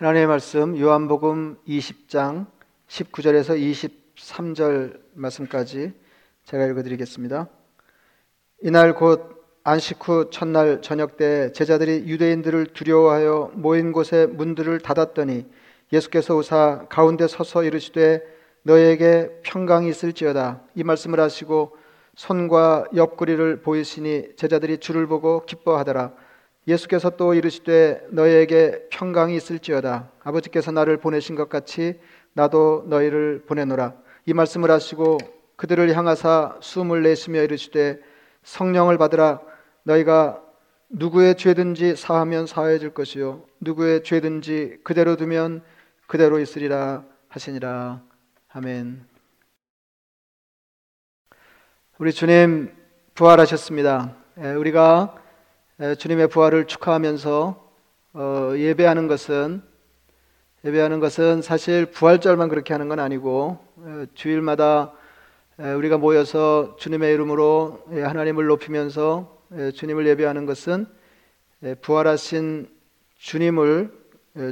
하나님의 말씀 요한복음 20장 19절에서 23절 말씀까지 제가 읽어드리겠습니다. 이날 곧 안식 후 첫날 저녁 때 제자들이 유대인들을 두려워하여 모인 곳에 문들을 닫았더니 예수께서 오사 가운데 서서 이르시되 너에게 평강이 있을지어다 이 말씀을 하시고 손과 옆구리를 보이시니 제자들이 주를 보고 기뻐하더라 예수께서 또 이르시되 너희에게 평강이 있을지어다. 아버지께서 나를 보내신 것 같이 나도 너희를 보내노라. 이 말씀을 하시고 그들을 향하사 숨을 내쉬며 이르시되 성령을 받으라. 너희가 누구의 죄든지 사하면 사해질 것이요. 누구의 죄든지 그대로 두면 그대로 있으리라 하시니라. 아멘. 우리 주님 부활하셨습니다. 우리가 주님의 부활을 축하하면서 어, 예배하는 것은 예배하는 것은 사실 부활절만 그렇게 하는 건 아니고 주일마다 우리가 모여서 주님의 이름으로 예, 하나님을 높이면서 주님을 예배하는 것은 부활하신 주님을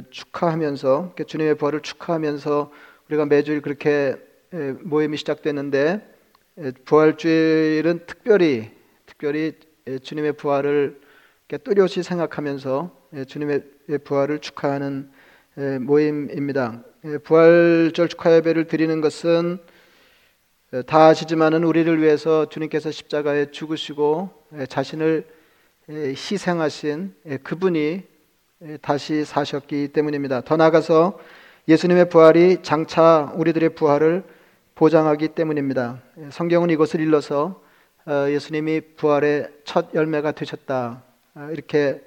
축하하면서 주님의 부활을 축하하면서 우리가 매주일 그렇게 모임이 시작됐는데 부활주일은 특별히 특별히 주님의 부활을 뚜렷이 생각하면서 예, 주님의 부활을 축하하는 예, 모임입니다. 예, 부활절 축하 예배를 드리는 것은 다 아시지만은 우리를 위해서 주님께서 십자가에 죽으시고 자신을 희생하신 그분이 다시 사셨기 때문입니다. 더 나아가서 예수님의 부활이 장차 우리들의 부활을 보장하기 때문입니다. 성경은 이것을 일러서 어, 예수님이 부활의 첫 열매가 되셨다. 아, 이렇게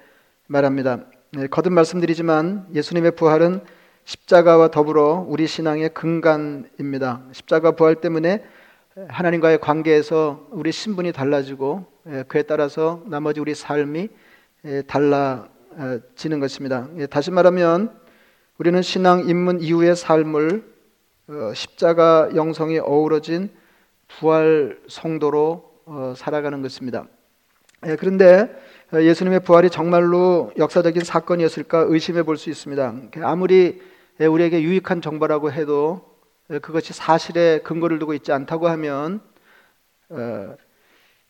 말합니다. 네, 거듭 말씀드리지만 예수님의 부활은 십자가와 더불어 우리 신앙의 근간입니다. 십자가 부활 때문에 하나님과의 관계에서 우리 신분이 달라지고 예, 그에 따라서 나머지 우리 삶이 예, 달라지는 것입니다. 예, 다시 말하면 우리는 신앙 입문 이후의 삶을 어, 십자가 영성이 어우러진 부활 성도로 어, 살아가는 것입니다. 그런데 예수님의 부활이 정말로 역사적인 사건이었을까 의심해 볼 수 있습니다. 아무리 우리에게 유익한 정보라고 해도 그것이 사실에 근거를 두고 있지 않다고 하면 어,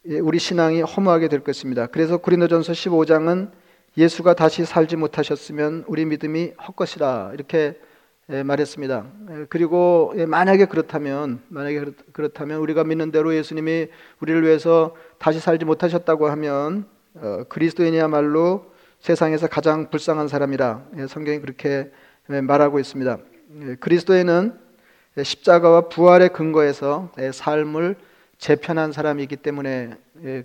우리 신앙이 허무하게 될 것입니다. 그래서 고린도전서 15장은 예수가 다시 살지 못하셨으면 우리 믿음이 헛것이라 이렇게 말했습니다. 그리고 만약에 그렇다면 만약에 그렇다면 우리가 믿는 대로 예수님이 우리를 위해서 다시 살지 못하셨다고 하면 어, 그리스도인이야말로 세상에서 가장 불쌍한 사람이라 예, 성경이 그렇게 예, 말하고 있습니다. 예, 그리스도인은 십자가와 부활의 근거에서 삶을 재편한 사람이기 때문에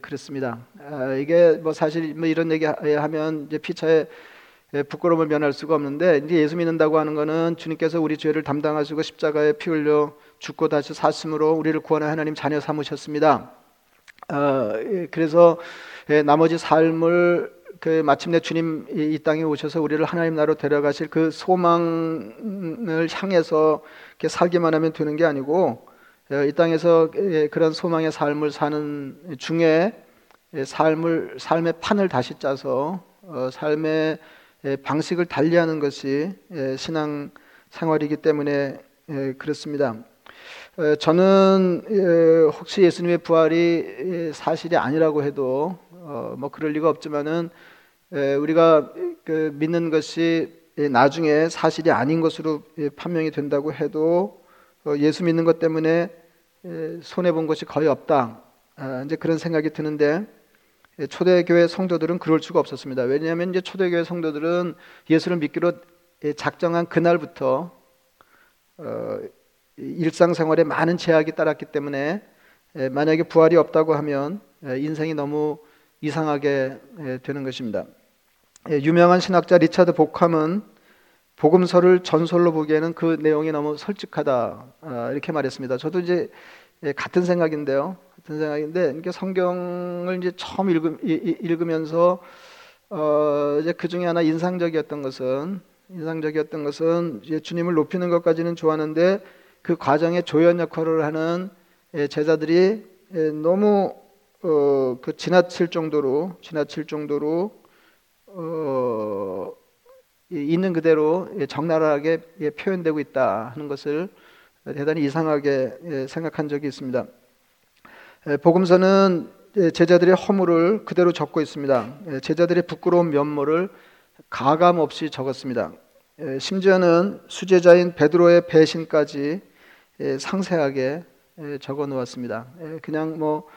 그렇습니다. 아, 이게 뭐 사실 뭐 이런 얘기하면 이제 피차에 부끄러움을 면할 수가 없는데 이제 예수 믿는다고 하는 것은 주님께서 우리 죄를 담당하시고 십자가에 피 흘려 죽고 다시 사심으로 우리를 구원한 하나님 자녀 삼으셨습니다. 어, 그래서 예, 나머지 삶을 그 마침내 주님 이 땅에 오셔서 우리를 하나님 나라로 데려가실 그 소망을 향해서 이렇게 살기만 하면 되는 게 아니고 예, 이 땅에서 예, 그런 소망의 삶을 사는 중에 삶을 삶의 판을 다시 짜서 어, 삶의 방식을 달리하는 것이 신앙 생활이기 때문에 그렇습니다. 저는 혹시 예수님의 부활이 사실이 아니라고 해도 어, 뭐 그럴 리가 없지만은 우리가 그 믿는 것이 나중에 사실이 아닌 것으로 판명이 된다고 해도 어, 예수 믿는 것 때문에 손해 본 것이 거의 없다. 아, 이제 그런 생각이 드는데 초대교회 성도들은 그럴 수가 없었습니다. 왜냐하면 이제 초대교회 성도들은 예수를 믿기로 작정한 그날부터 어, 일상생활에 많은 제약이 따랐기 때문에 만약에 부활이 없다고 하면 인생이 너무 이상하게 되는 것입니다. 유명한 신학자 리차드 복함은 복음서를 전설로 보기에는 그 내용이 너무 솔직하다 아, 이렇게 말했습니다. 저도 이제 같은 생각인데요. 같은 생각인데 이게 성경을 이제 처음 읽으, 면서 어 이제 그 중에 하나 인상적이었던 것은 인상적이었던 것은 주님을 높이는 것까지는 좋았는데 그 과정에 조연 역할을 하는 예, 제자들이 예, 너무 어, 그 지나칠 정도로 지나칠 정도로 어, 있는 그대로 적나라하게 표현되고 있다 하는 것을 대단히 이상하게 생각한 적이 있습니다. 복음서는 제자들의 허물을 그대로 적고 있습니다. 제자들의 부끄러운 면모를 가감 없이 적었습니다. 심지어는 수제자인 베드로의 배신까지 상세하게 적어 놓았습니다. 그냥 뭐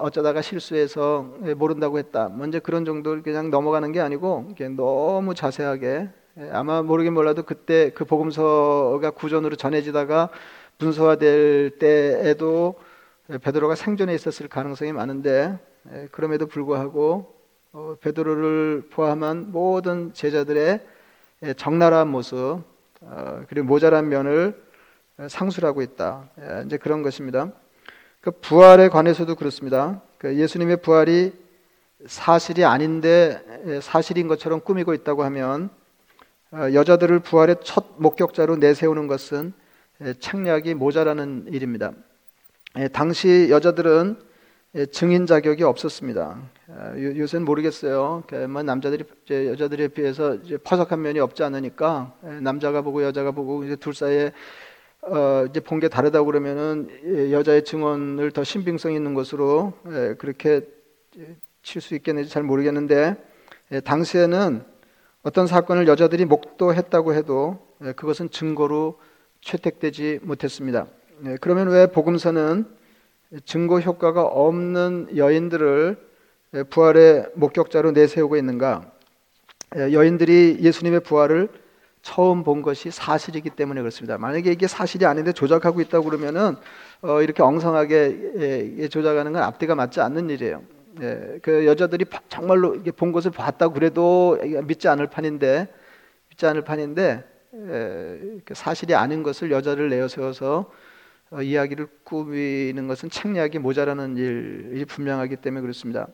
어, 어쩌다가 실수해서 모른다고 했다. 먼저 뭐 그런 정도를 그냥 넘어가는 게 아니고 너무 자세하게 아마 모르긴 몰라도 그때 그 복음서가 구전으로 전해지다가 문서화될 때에도 베드로가 생존해 있었을 가능성이 많은데 그럼에도 불구하고 어, 베드로를 포함한 모든 제자들의 적나라한 모습 어, 그리고 모자란 면을 상술하고 있다. 이제 그런 것입니다. 그 부활에 관해서도 그렇습니다. 그 예수님의 부활이 사실이 아닌데 사실인 것처럼 꾸미고 있다고 하면 어, 여자들을 부활의 첫 목격자로 내세우는 것은 책략이 모자라는 일입니다. 당시 여자들은 증인 자격이 없었습니다. 아, 요새는 모르겠어요. 뭐 남자들이 여자들에 비해서 퍼석한 면이 없지 않으니까 남자가 보고 여자가 보고 둘 사이에 어 이제 본 게 다르다고 그러면은 여자의 증언을 더 신빙성 있는 것으로 그렇게 칠 수 있겠는지 잘 모르겠는데 당시에는 어떤 사건을 여자들이 목도했다고 해도 그것은 증거로 채택되지 못했습니다. 그러면 왜 복음서는 증거 효과가 없는 여인들을 부활의 목격자로 내세우고 있는가? 여인들이 예수님의 부활을 처음 본 것이 사실이기 때문에 그렇습니다. 만약에 이게 사실이 아닌데 조작하고 있다고 그러면은 어, 이렇게 엉성하게 예, 조작하는 건 앞뒤가 맞지 않는 일이에요. 예, 그 여자들이 정말로 이게 본 것을 봤다고 그래도 믿지 않을 판인데 믿지 않을 판인데 예, 사실이 아닌 것을 여자를 내어 세워서 어, 이야기를 꾸미는 것은 책략이 모자라는 일이 분명하기 때문에 그렇습니다.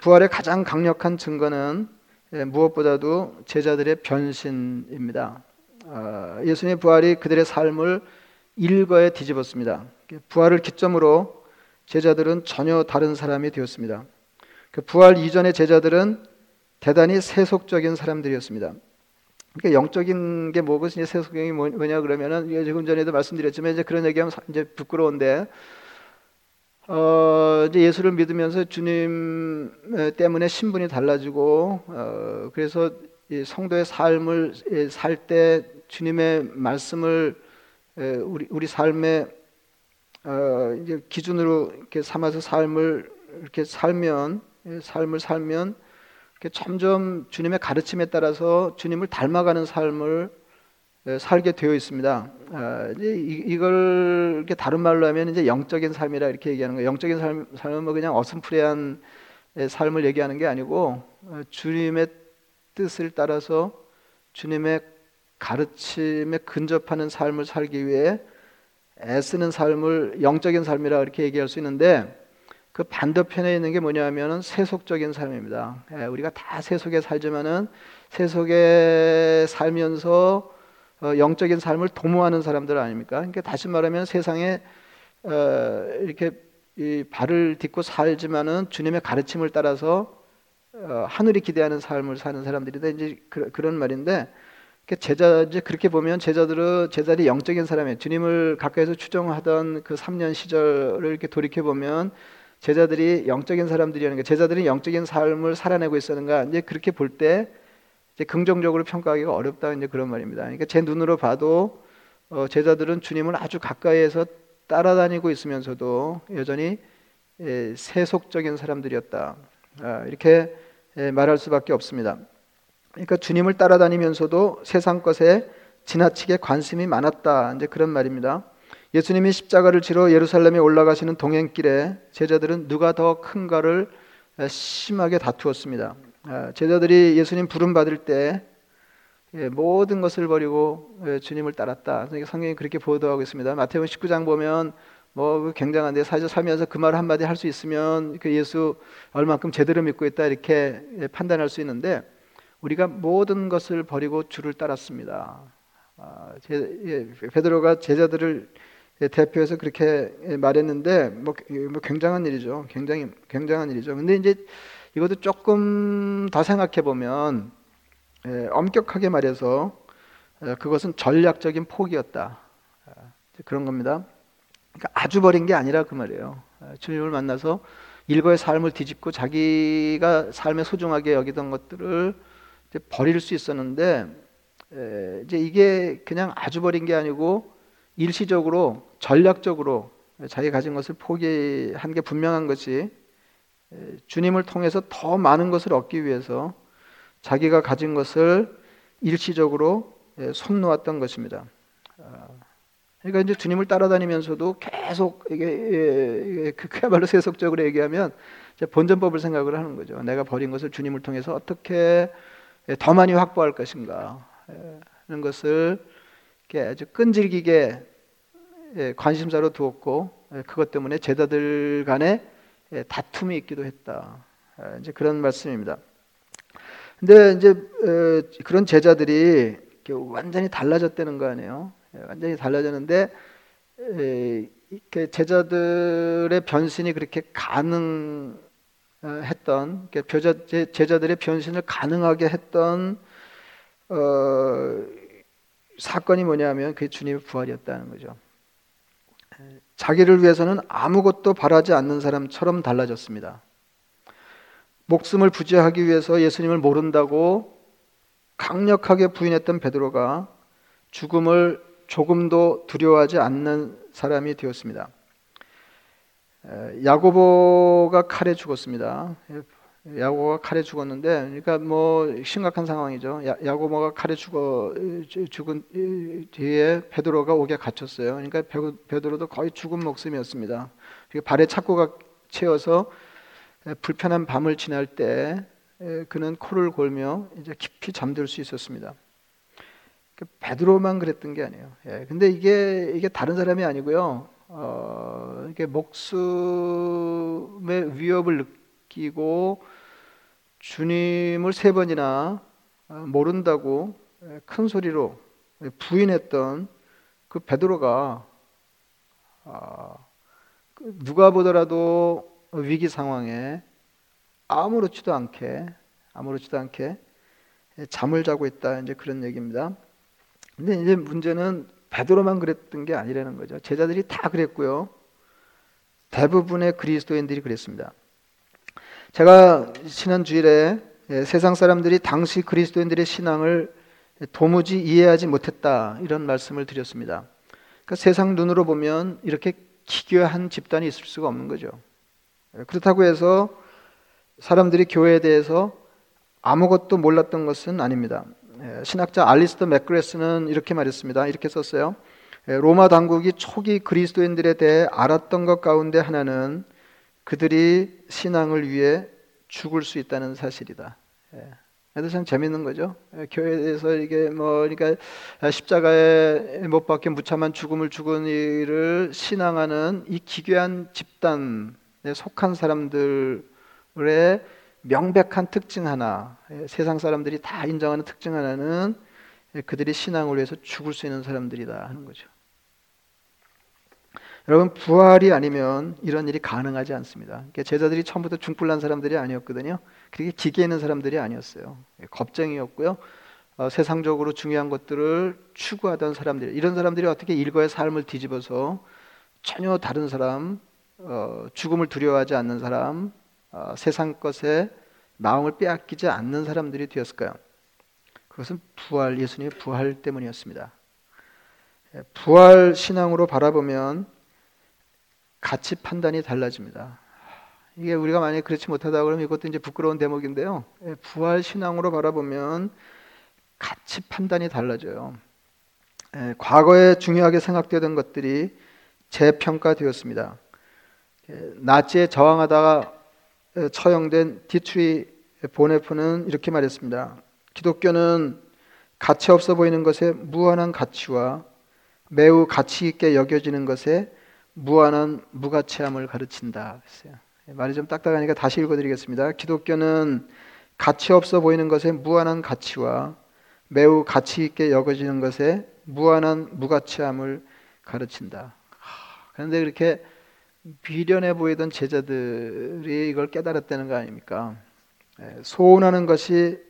부활의 가장 강력한 증거는 예, 무엇보다도 제자들의 변신입니다. 아, 예수님의 부활이 그들의 삶을 일거에 뒤집었습니다. 부활을 기점으로 제자들은 전혀 다른 사람이 되었습니다. 그 부활 이전의 제자들은 대단히 세속적인 사람들이었습니다. 그러니까 영적인 게 뭐고 뭐, 뭐냐 그러면은 조금 전에도 말씀드렸지만 이제 그런 얘기하면 이제 부끄러운데 어, 이제 예수를 믿으면서 주님 때문에 신분이 달라지고 어, 그래서 성도의 삶을 살 때 주님의 말씀을 우리 우리 삶의 어, 이제 기준으로 이렇게 삼아서 삶을 이렇게 살면 삶을 살면 점점 주님의 가르침에 따라서 주님을 닮아가는 삶을 살게 되어 있습니다. 아, 이걸 이렇게 다른 말로 하면 이제 영적인 삶이라 이렇게 얘기하는 거예요. 영적인 삶, 삶은 뭐 그냥 어슴푸레한 삶을 얘기하는 게 아니고 어, 주님의 뜻을 따라서 주님의 가르침에 근접하는 삶을 살기 위해 애쓰는 삶을 영적인 삶이라 이렇게 얘기할 수 있는데 그 반대편에 있는 게 뭐냐면은 세속적인 삶입니다. 예, 우리가 다 세속에 살지만은 세속에 살면서 어, 영적인 삶을 도모하는 사람들 아닙니까? 그러니까 다시 말하면 세상에 어, 이렇게 발을 딛고 살지만은 주님의 가르침을 따라서 어, 하늘이 기대하는 삶을 사는 사람들이다 이제 그, 런 말인데 제자 이제 그렇게 보면 제자들은 제자들이 영적인 사람이에요. 주님을 가까이서 추정하던 그 3년 시절을 이렇게 돌이켜 보면 제자들이 영적인 사람들이라는 게 제자들이 영적인 삶을 살아내고 있었는가 이제 그렇게 볼 때 이제 긍정적으로 평가하기가 어렵다 이제 그런 말입니다. 그러니까 제 눈으로 봐도 어, 제자들은 주님을 아주 가까이에서 따라다니고 있으면서도 여전히 예, 세속적인 사람들이었다 아, 이렇게 예, 말할 수밖에 없습니다. 그러니까 주님을 따라다니면서도 세상 것에 지나치게 관심이 많았다 이제 그런 말입니다. 예수님이 십자가를 지러 예루살렘에 올라가시는 동행길에 제자들은 누가 더 큰가를 심하게 다투었습니다. 아, 제자들이 예수님 부름 받을 때 예, 모든 것을 버리고 예, 주님을 따랐다. 성경이 그렇게 보도하고 있습니다. 마태복음 19장 보면 뭐그 굉장한데 사실 살면서 그 말 한마디 할 수 있으면 그 예수 얼만큼 제대로 믿고 있다 이렇게 예, 판단할 수 있는데 우리가 모든 것을 버리고 주를 따랐습니다. 아, 베드로가 제자들을 예, 대표해서 그렇게 예, 말했는데 뭐, 뭐, 굉장한 일이죠. 굉장히 굉장한 일이죠. 근데 이제 이것도 조금 더 생각해 보면 예, 엄격하게 말해서 예, 그것은 전략적인 포기였다. 아, 그런 겁니다. 그러니까 아주 버린 게 아니라 그 말이에요. 아, 주님을 만나서 일거의 삶을 뒤집고 자기가 삶에 소중하게 여기던 것들을 버릴 수 있었는데 이제 이게 그냥 아주 버린 게 아니고 일시적으로 전략적으로 자기 가진 것을 포기한 게 분명한 것이 주님을 통해서 더 많은 것을 얻기 위해서 자기가 가진 것을 일시적으로 손 놓았던 것입니다. 아, 그러니까 이제 주님을 따라다니면서도 계속 이게 그, 그야말로 세속적으로 얘기하면 본전법을 생각을 하는 거죠. 내가 버린 것을 주님을 통해서 어떻게 더 많이 확보할 것인가 하는 것을 아주 끈질기게 관심사로 두었고 그것 때문에 제자들 간에 다툼이 있기도 했다. 이제 그런 말씀입니다. 근데 이제 그런 제자들이 완전히 달라졌다는 거 아니에요. 예, 완전히 달라졌는데 제자들의 변신이 그렇게 가능했던 제자들의 변신을 가능하게 했던 어, 사건이 뭐냐면 그게 주님의 부활이었다는 거죠. 자기를 위해서는 아무것도 바라지 않는 사람처럼 달라졌습니다. 목숨을 부지하기 위해서 예수님을 모른다고 강력하게 부인했던 베드로가 죽음을 조금도 두려워하지 않는 사람이 되었습니다. 야고보가 칼에 죽었습니다. 야고보가 칼에 죽었는데, 그러니까 뭐 심각한 상황이죠. 야, 야고보가 칼에 죽어 죽은 뒤에 베드로가 옥에 갇혔어요. 그러니까 베드로도 거의 죽은 목숨이었습니다. 발에 착고가 채워서 불편한 밤을 지날 때 그는 코를 골며 이제 깊이 잠들 수 있었습니다. 그 베드로만 그랬던 게 아니에요. 예, 근데 이게 이게 다른 사람이 아니고요. 어, 이게 목숨의 위협을 느 끼고 주님을 세 번이나 어, 모른다고 큰 소리로 부인했던 그 베드로가 아, 그 누가 보더라도 위기 상황에 아무렇지도 않게 아무렇지도 않게 잠을 자고 있다 이제 그런 얘기입니다. 근데 이제 문제는 베드로만 그랬던 게 아니라는 거죠. 제자들이 다 그랬고요. 대부분의 그리스도인들이 그랬습니다. 제가 지난 주일에 예, 세상 사람들이 당시 그리스도인들의 신앙을 도무지 이해하지 못했다 이런 말씀을 드렸습니다. 그러니까 세상 눈으로 보면 이렇게 기괴한 집단이 있을 수가 없는 거죠. 예, 그렇다고 해서 사람들이 교회에 대해서 아무것도 몰랐던 것은 아닙니다. 예, 신학자 알리스터 맥그레스는 이렇게 말했습니다. 이렇게 썼어요. 예, 로마 당국이 초기 그리스도인들에 대해 알았던 것 가운데 하나는 그들이 신앙을 위해 죽을 수 있다는 사실이다. 예, 참 재밌는 거죠. 교회에서 이게 뭐 그러니까 십자가에 못 박혀 무참한 죽음을 죽은 이를 신앙하는 이 기괴한 집단에 속한 사람들의 명백한 특징 하나, 예, 세상 사람들이 다 인정하는 특징 하나는 그들이 신앙을 위해서 죽을 수 있는 사람들이다 하는 거죠. 여러분 부활이 아니면 이런 일이 가능하지 않습니다. 그러니까 제자들이 처음부터 중불난 사람들이 아니었거든요. 그렇게 기계 있는 사람들이 아니었어요. 예, 겁쟁이였고요. 어, 세상적으로 중요한 것들을 추구하던 사람들, 이런 사람들이 어떻게 일거의 삶을 뒤집어서 전혀 다른 사람, 어, 죽음을 두려워하지 않는 사람, 어, 세상 것에 마음을 빼앗기지 않는 사람들이 되었을까요? 그것은 부활 예수님의 부활 때문이었습니다. 예, 부활 신앙으로 바라보면 가치 판단이 달라집니다. 이게 우리가 만약 그렇지 못하다 그러면 이것도 이제 부끄러운 대목인데요. 예, 부활 신앙으로 바라보면 가치 판단이 달라져요. 예, 과거에 중요하게 생각되던 것들이 재평가되었습니다. 나치에 저항하다가 처형된 디트리히 본회퍼는 이렇게 말했습니다. 기독교는 가치 없어 보이는 것에 무한한 가치와 매우 가치 있게 여겨지는 것에 무한한 무가치함을 가르친다. 했어요. 말이 좀 딱딱하니까 다시 읽어드리겠습니다. 기독교는 가치 없어 보이는 것에 무한한 가치와 매우 가치 있게 여겨지는 것에 무한한 무가치함을 가르친다. 그런데 그렇게 비련해 보이던 제자들이 이걸 깨달았다는 거 아닙니까? 예, 소원하는 것이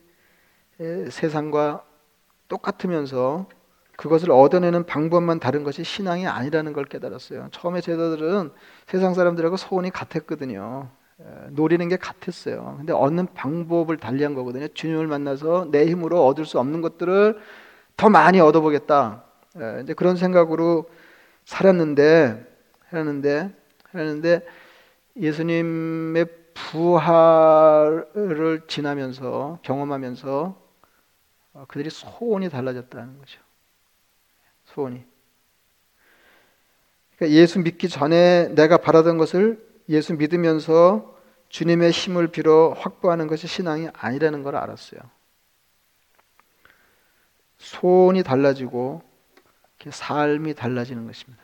세상과 똑같으면서 그것을 얻어내는 방법만 다른 것이 신앙이 아니라는 걸 깨달았어요. 처음에 제자들은 세상 사람들하고 소원이 같았거든요. 노리는 게 같았어요. 근데 얻는 방법을 달리한 거거든요. 주님을 만나서 내 힘으로 얻을 수 없는 것들을 더 많이 얻어보겠다. 이제 그런 생각으로 살았는데, 살았는데, 살았는데 예수님의 부활을 지나면서 경험하면서 그들이 소원이 달라졌다는 거죠. 소원이. 그러니까 예수 믿기 전에 내가 바라던 것을 예수 믿으면서 주님의 힘을 빌어 확보하는 것이 신앙이 아니라는 걸 알았어요. 소원이 달라지고 삶이 달라지는 것입니다.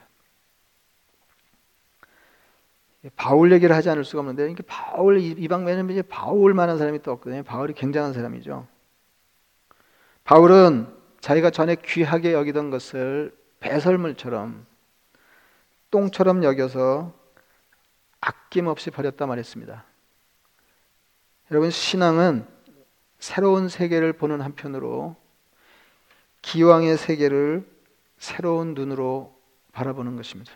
바울 얘기를 하지 않을 수가 없는데 이게 바울 이방면에 이제 바울만한 사람이 또 없거든요. 바울이 굉장한 사람이죠. 바울은 자기가 전에 귀하게 여기던 것을 배설물처럼 똥처럼 여겨서 아낌없이 버렸다 말했습니다. 여러분 신앙은 새로운 세계를 보는 한편으로 기왕의 세계를 새로운 눈으로 바라보는 것입니다.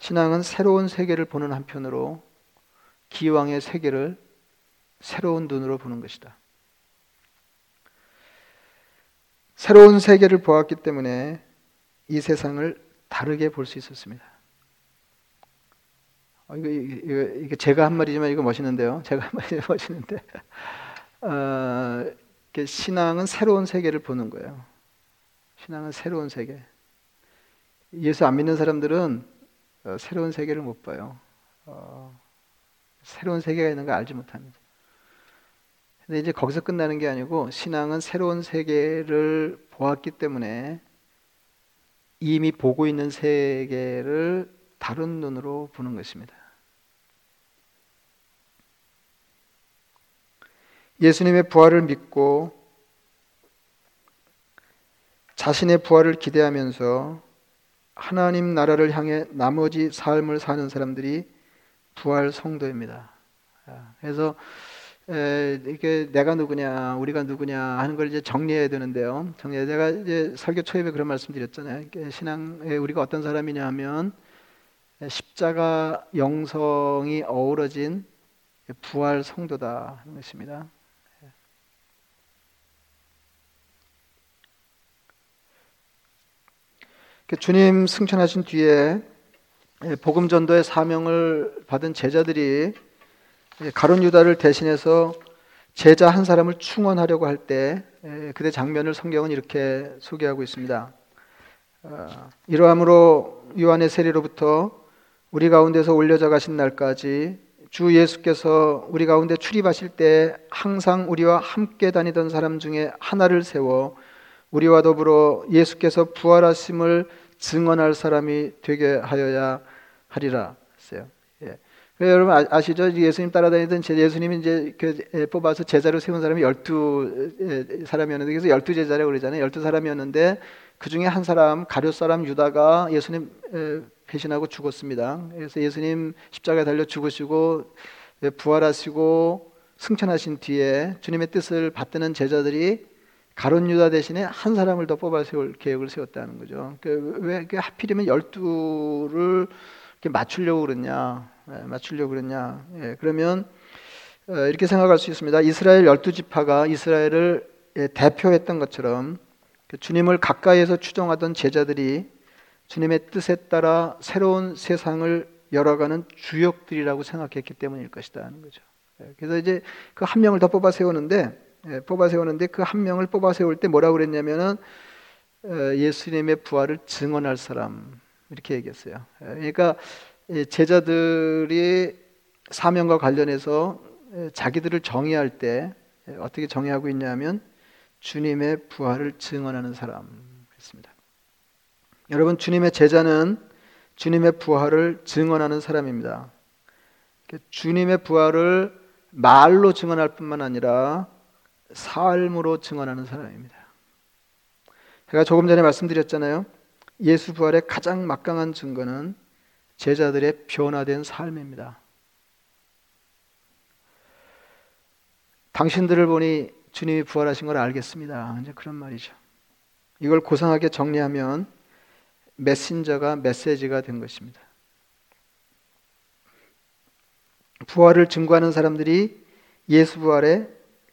신앙은 새로운 세계를 보는 한편으로 기왕의 세계를 새로운 눈으로 보는 것이다. 새로운 세계를 보았기 때문에 이 세상을 다르게 볼 수 있었습니다. 어, 이거, 이거, 이거, 제가 한 말이지만 이거 멋있는데요. 제가 한 말이지만 멋있는데 어, 신앙은 새로운 세계를 보는 거예요. 신앙은 새로운 세계. 예수 안 믿는 사람들은 어, 새로운 세계를 못 봐요. 어, 새로운 세계가 있는 걸 알지 못합니다. 근데 이제 거기서 끝나는 게 아니고 신앙은 새로운 세계를 보았기 때문에 이미 보고 있는 세계를 다른 눈으로 보는 것입니다. 예수님의 부활을 믿고 자신의 부활을 기대하면서 하나님 나라를 향해 나머지 삶을 사는 사람들이 부활 성도입니다. 아, 그래서 에, 이게 내가 누구냐, 우리가 누구냐 하는 걸 이제 정리해야 되는데요. 정리. 내가 이제 설교 초입에 그런 말씀드렸잖아요. 신앙에 우리가 어떤 사람이냐 하면 십자가 영성이 어우러진 부활 성도다 하는 것입니다. 그 주님 승천하신 뒤에 복음 전도의 사명을 받은 제자들이 가론 유다를 대신해서 제자 한 사람을 충원하려고 할 때 그때 장면을 성경은 이렇게 소개하고 있습니다. 어, 이러함으로 요한의 세례로부터 우리 가운데서 올려져 가신 날까지 주 예수께서 우리 가운데 출입하실 때 항상 우리와 함께 다니던 사람 중에 하나를 세워 우리와 더불어 예수께서 부활하심을 증언할 사람이 되게 하여야 하리라 했어요. 예. 여러분 아, 시죠 예수님 따라다니던 예수님이 이제 그 뽑아서 제자로 세운 사람이 열두 사람이었는데 그래서 열두 제자라고 그러잖아요. 열두 사람이었는데 그 중에 한 사람 가룟 사람 유다가 예수님 배신하고 죽었습니다. 그래서 예수님 십자가에 달려 죽으시고 부활하시고 승천하신 뒤에 주님의 뜻을 받드는 제자들이 가론 유다 대신에 한 사람을 더 뽑아 세울 계획을 세웠다는 거죠. 그왜 하필이면 열두를 맞추려고 그랬냐? 예, 맞추려고 그랬냐? 예, 그러면 어, 이렇게 생각할 수 있습니다. 이스라엘 열두 지파가 이스라엘을 예, 대표했던 것처럼 그 주님을 가까이에서 추종하던 제자들이 주님의 뜻에 따라 새로운 세상을 열어가는 주역들이라고 생각했기 때문일 것이다 하는 거죠. 예, 그래서 이제 그 한 명을 더 뽑아 세우는데 예, 뽑아 세우는데 그 한 명을 뽑아 세울 때 뭐라고 그랬냐면은 어, 예수님의 부활을 증언할 사람 이렇게 얘기했어요. 예, 그러니까 제자들이 사명과 관련해서 자기들을 정의할 때 어떻게 정의하고 있냐면 주님의 부활을 증언하는 사람입니다. 여러분 주님의 제자는 주님의 부활을 증언하는 사람입니다. 주님의 부활을 말로 증언할 뿐만 아니라 삶으로 증언하는 사람입니다. 제가 조금 전에 말씀드렸잖아요. 예수 부활의 가장 막강한 증거는 제자들의 변화된 삶입니다. 당신들을 보니 주님이 부활하신 걸 알겠습니다. 이제 그런 말이죠. 이걸 고상하게 정리하면 메신저가 메시지가 된 것입니다. 부활을 증거하는 사람들이 예수 부활의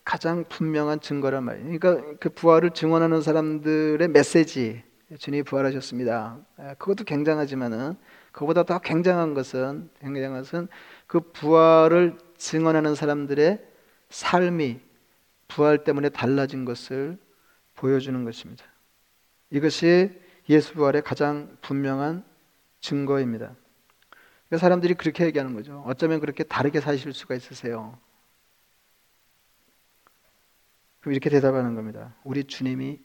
가장 분명한 증거란 말이에요. 그러니까 그 부활을 증언하는 사람들의 메시지, 주님이 부활하셨습니다. 아, 그것도 굉장하지만은 그보다 더 굉장한 것은 굉장한 것은 그 부활을 증언하는 사람들의 삶이 부활 때문에 달라진 것을 보여주는 것입니다. 이것이 예수 부활의 가장 분명한 증거입니다. 그러니까 사람들이 그렇게 얘기하는 거죠. 어쩌면 그렇게 다르게 사실 수가 있으세요. 그럼 이렇게 대답하는 겁니다. 우리 주님이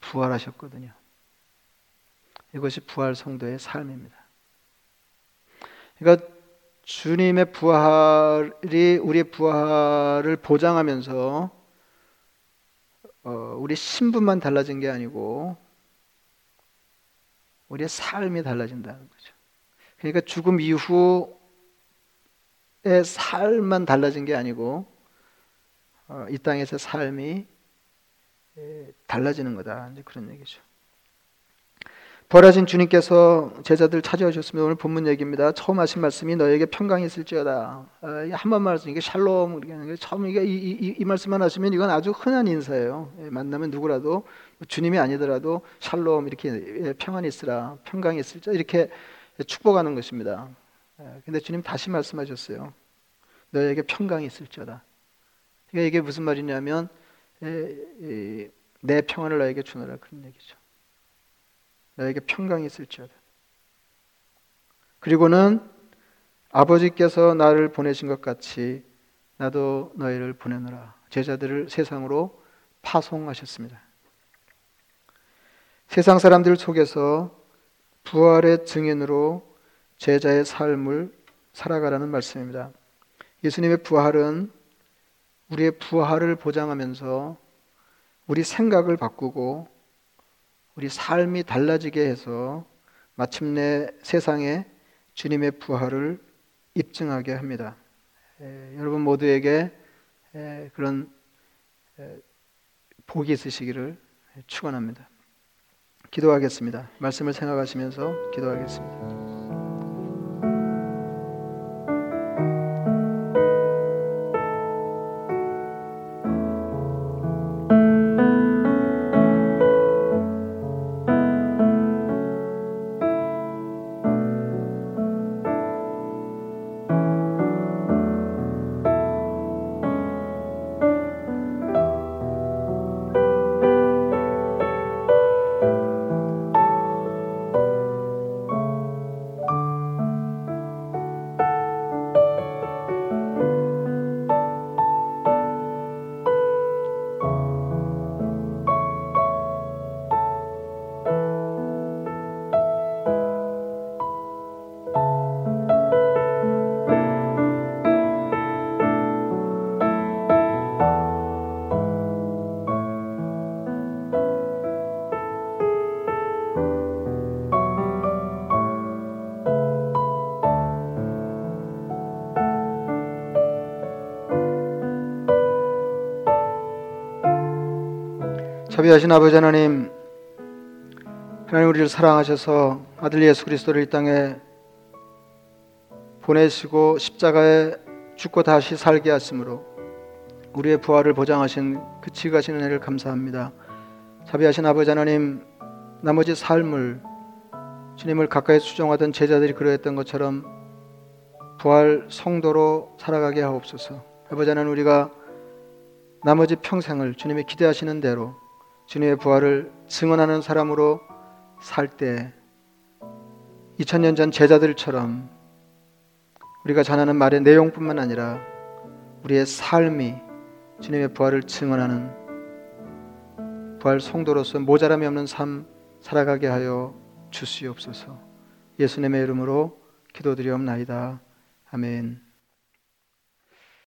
부활하셨거든요. 이것이 부활 성도의 삶입니다. 그러니까 주님의 부활이 우리의 부활을 보장하면서 어, 우리 신분만 달라진 게 아니고 우리의 삶이 달라진다는 거죠. 그러니까 죽음 이후의 삶만 달라진 게 아니고 어, 이 땅에서 삶이 달라지는 거다. 이제 그런 얘기죠. 벌어진 주님께서 제자들 찾아오셨으면 오늘 본문 얘기입니다. 처음 하신 말씀이 너에게 평강이 있을지어다. 어, 한 번만 하시면 이게 샬롬 처음 이게 이, 이, 이, 말씀만 하시면 이건 아주 흔한 인사예요. 예, 만나면 누구라도 주님이 아니더라도 샬롬 이렇게 예, 평안이 있으라 평강이 있을지 이렇게 축복하는 것입니다. 예, 근데 주님 다시 말씀하셨어요. 너에게 평강이 있을지어다. 그러니까 이게 무슨 말이냐면 내 평안을 너에게 주노라 그런 얘기죠. 너에게 평강이 있을지어다. 그리고는 아버지께서 나를 보내신 것 같이 나도 너희를 보내노라. 제자들을 세상으로 파송하셨습니다. 세상 사람들 속에서 부활의 증인으로 제자의 삶을 살아가라는 말씀입니다. 예수님의 부활은 우리의 부활을 보장하면서 우리 생각을 바꾸고 우리 삶이 달라지게 해서 마침내 세상에 주님의 부활을 입증하게 합니다. 에, 여러분 모두에게 에, 그런 에, 복이 있으시기를 축원합니다. 기도하겠습니다. 말씀을 생각하시면서 기도하겠습니다. 자비하신 아버지 하나님, 하나님 우리를 사랑하셔서 아들 예수 그리스도를 이 땅에 보내시고 십자가에 죽고 다시 살게 하심으로 우리의 부활을 보장하신 그 지가신 은혜를 감사합니다. 자비하신 아버지 하나님, 나머지 삶을 주님을 가까이 수종하던 제자들이 그러했던 것처럼 부활 성도로 살아가게 하옵소서. 아버지 하나님 우리가 나머지 평생을 주님이 기대하시는 대로 주님의 부활을 증언하는 사람으로 살 때 2000년 전 제자들처럼 우리가 전하는 말의 내용뿐만 아니라 우리의 삶이 주님의 부활을 증언하는 부활 성도로서 모자람이 없는 삶 살아가게 하여 주시옵소서. 예수님의 이름으로 기도드리옵나이다. 아멘.